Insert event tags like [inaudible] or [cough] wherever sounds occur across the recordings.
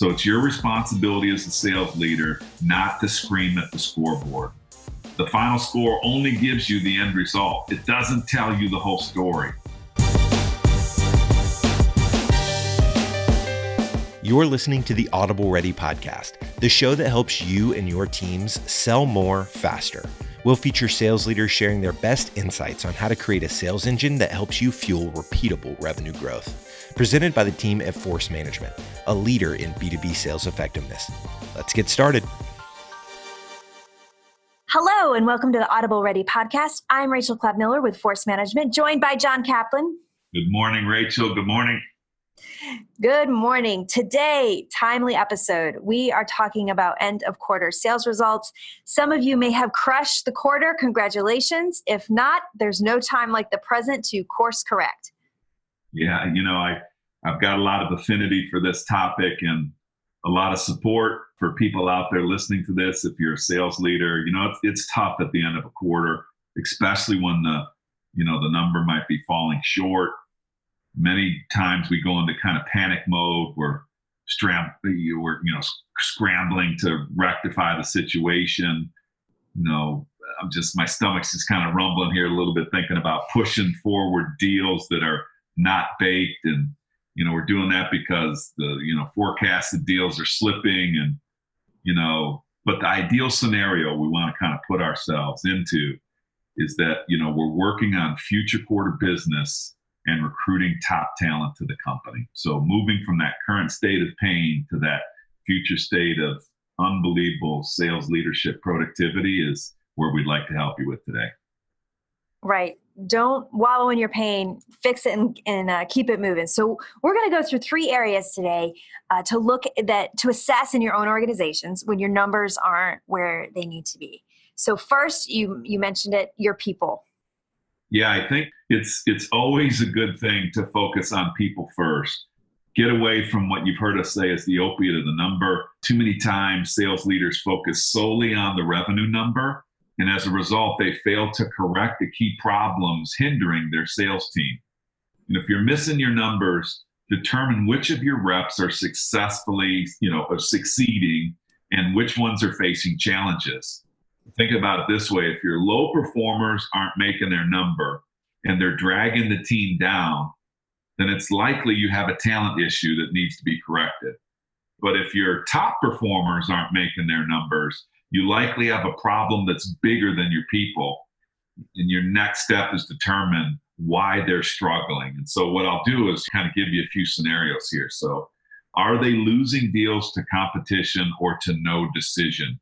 So it's your responsibility as a sales leader not to scream at the scoreboard. The final score only gives you the end result, it doesn't tell you the whole story. You're listening to the Audible Ready podcast, the show that helps you and your teams sell more faster. We'll feature sales leaders sharing their best insights on how to create a sales engine that helps you fuel repeatable revenue growth. Presented by the team at Force Management, a leader in B2B sales effectiveness. Let's get started. Hello, and welcome to the Audible Ready podcast. I'm Rachel Clapp Miller with Force Management, joined by John Kaplan. Good morning, Rachel. Good morning. Good morning. Today, timely episode. We are talking about end of quarter sales results. Some of you may have crushed the quarter. Congratulations. If not, there's no time like the present to course correct. Yeah, you know, I I've got a lot of affinity for this topic and a lot of support for people out there listening to this. If you're a sales leader, you know, it's, it's tough at the end of a quarter, especially when the you know the number might be falling short many times we go into kind of panic mode. We're stram- we're you know scrambling to rectify the situation. You know, I'm just my stomach's just kind of rumbling here a little bit, thinking about pushing forward deals that are not baked, and you know we're doing that because the you know forecasted deals are slipping, and you know. But the ideal scenario we want to kind of put ourselves into is that you know we're working on future quarter business and recruiting top talent to the company. So moving from that current state of pain to that future state of unbelievable sales leadership productivity is where we'd like to help you with today. Right. Don't wallow in your pain. Fix it and, and uh, keep it moving. So we're going to go through three areas today uh, to look that to assess in your own organizations when your numbers aren't where they need to be. So first, you you mentioned it, your people. Yeah, I think it's it's always a good thing to focus on people first. Get away from what you've heard us say is the opiate of the number. Too many times sales leaders focus solely on the revenue number, and as a result, they fail to correct the key problems hindering their sales team. And if you're missing your numbers, determine which of your reps are successfully, you know, are succeeding and which ones are facing challenges think about it this way if your low performers aren't making their number and they're dragging the team down, then it's likely you have a talent issue that needs to be corrected. But if your top performers aren't making their numbers, you likely have a problem that's bigger than your people. And your next step is determine why they're struggling. And so, what I'll do is kind of give you a few scenarios here. So, are they losing deals to competition or to no decision?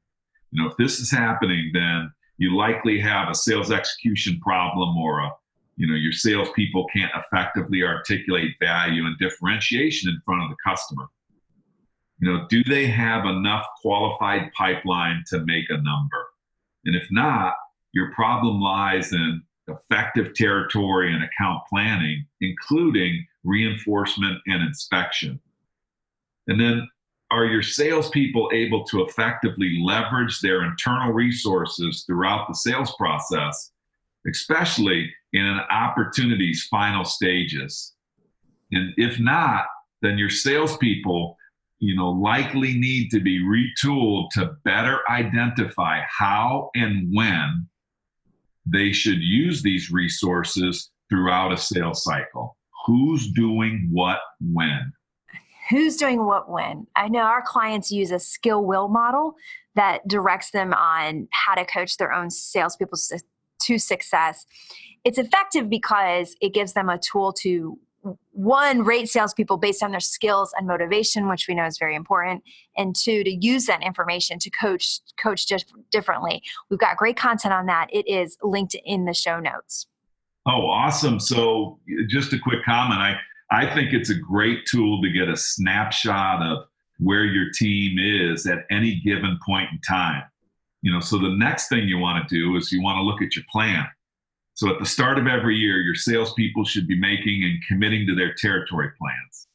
You know, if this is happening, then you likely have a sales execution problem or a you know your salespeople can't effectively articulate value and differentiation in front of the customer. You know do they have enough qualified pipeline to make a number? And if not your problem lies in effective territory and account planning including reinforcement and inspection. And then are your salespeople able to effectively leverage their internal resources throughout the sales process, especially in an opportunity's final stages? And if not, then your salespeople, you know, likely need to be retooled to better identify how and when they should use these resources throughout a sales cycle. Who's doing what when? Who's doing what when. I know our clients use a skill will model that directs them on how to coach their own salespeople to success. It's effective because it gives them a tool to one rate salespeople based on their skills and motivation, which we know is very important, and two to use that information to coach coach just differently. We've got great content on that. It is linked in the show notes. Oh, awesome! So, just a quick comment. I I think it's a great tool to get a snapshot of where your team is at any given point in time. You know, so the next thing you want to do is you want to look at your plan. So at the start of every year, your salespeople should be making and committing to their territory plans.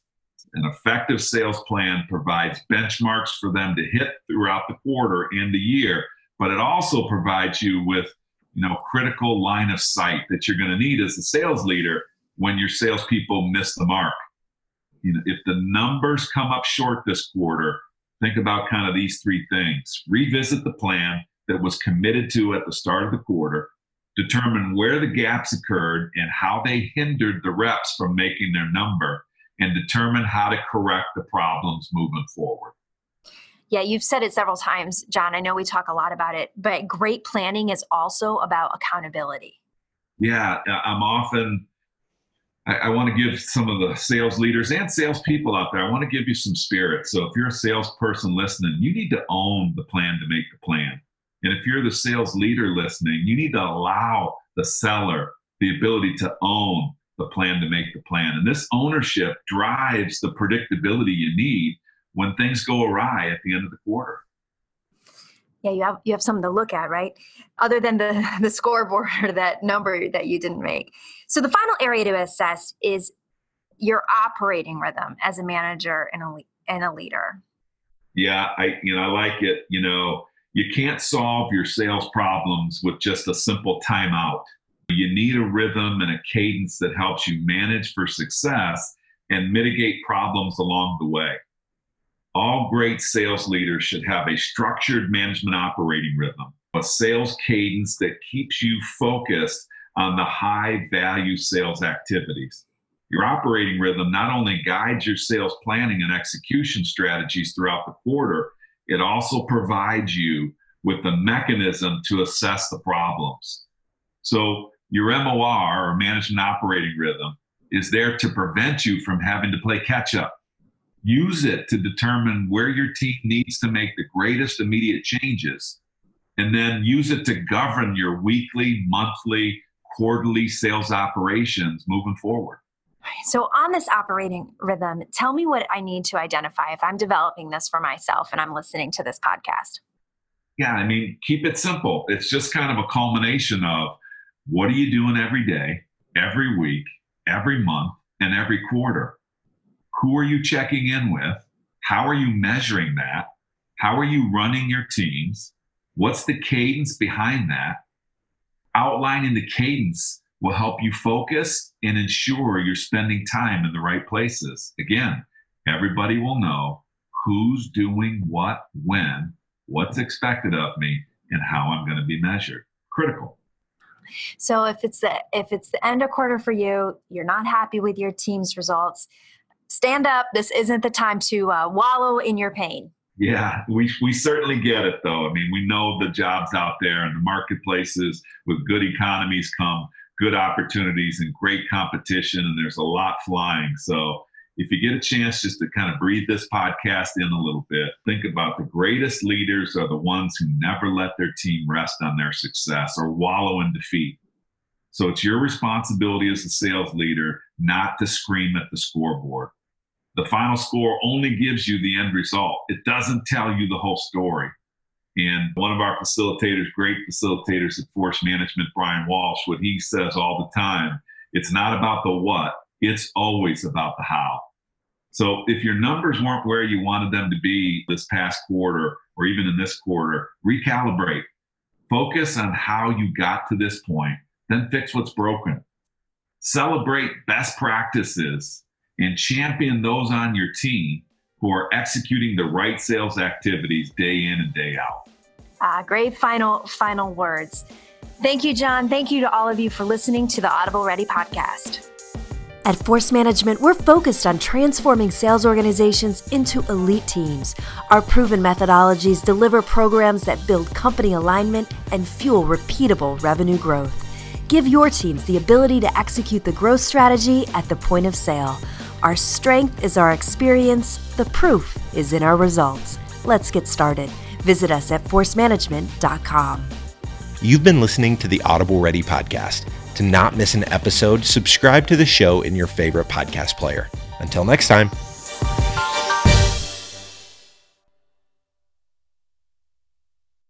An effective sales plan provides benchmarks for them to hit throughout the quarter and the year, but it also provides you with, you know, critical line of sight that you're going to need as a sales leader when your salespeople miss the mark. you know, if the numbers come up short this quarter, think about kind of these three things. Revisit the plan that was committed to at the start of the quarter, determine where the gaps occurred and how they hindered the reps from making their number, and determine how to correct the problems moving forward. Yeah, you've said it several times, John. I know we talk a lot about it, but great planning is also about accountability. Yeah, I'm often I, I want to give some of the sales leaders and salespeople out there, I want to give you some spirit. So if you're a salesperson listening, you need to own the plan to make the plan. And if you're the sales leader listening, you need to allow the seller the ability to own the plan to make the plan. And this ownership drives the predictability you need when things go awry at the end of the quarter yeah you have you have something to look at right? Other than the [laughs] the scoreboard or that number that you didn't make. So the final area to assess is your operating rhythm as a manager and a and a leader. Yeah i you know i like it you know you can't solve your sales problems with just a simple timeout. You need a rhythm and a cadence that helps you manage for success and mitigate problems along the way all great sales leaders should have a structured management operating rhythm, a sales cadence that keeps you focused on the high value sales activities. Your operating rhythm not only guides your sales planning and execution strategies throughout the quarter, it also provides you with the mechanism to assess the problems. So, your MOR or management operating rhythm is there to prevent you from having to play catch up use it to determine where your team needs to make the greatest immediate changes and then use it to govern your weekly monthly quarterly sales operations moving forward. So on this operating rhythm tell me what i need to identify if i'm developing this for myself and i'm listening to this podcast. Yeah i mean keep it simple. It's just kind of a culmination of what are you doing every day every week every month and every quarter who are you checking in with? How are you measuring that? How are you running your teams? What's the cadence behind that? Outlining the cadence will help you focus and ensure you're spending time in the right places. Again, everybody will know who's doing what, when, what's expected of me, and how I'm going to be measured. Critical. So if it's the if it's the end of quarter for you, you're not happy with your team's results, stand up. This isn't the time to uh, wallow in your pain. Yeah, we, we certainly get it though. I mean, we know the jobs out there and the marketplaces with good economies come good opportunities and great competition, and there's a lot flying. So, if you get a chance just to kind of breathe this podcast in a little bit, think about the greatest leaders are the ones who never let their team rest on their success or wallow in defeat. So, it's your responsibility as a sales leader not to scream at the scoreboard the final score only gives you the end result. It doesn't tell you the whole story. And one of our facilitators, great facilitators at Force Management, Brian Walsh, what he says all the time, it's not about the what, it's always about the how. So if your numbers weren't where you wanted them to be this past quarter or even in this quarter, recalibrate. Focus on how you got to this point, then fix what's broken. Celebrate best practices and champion those on your team who are executing the right sales activities day in and day out. Ah, great final final words. Thank you, John. Thank you to all of you for listening to the Audible Ready podcast. At Force Management, we're focused on transforming sales organizations into elite teams. Our proven methodologies deliver programs that build company alignment and fuel repeatable revenue growth. Give your teams the ability to execute the growth strategy at the point of sale. Our strength is our experience, the proof is in our results. Let's get started. Visit us at forcemanagement.com. You've been listening to the Audible Ready podcast. To not miss an episode, subscribe to the show in your favorite podcast player. Until next time.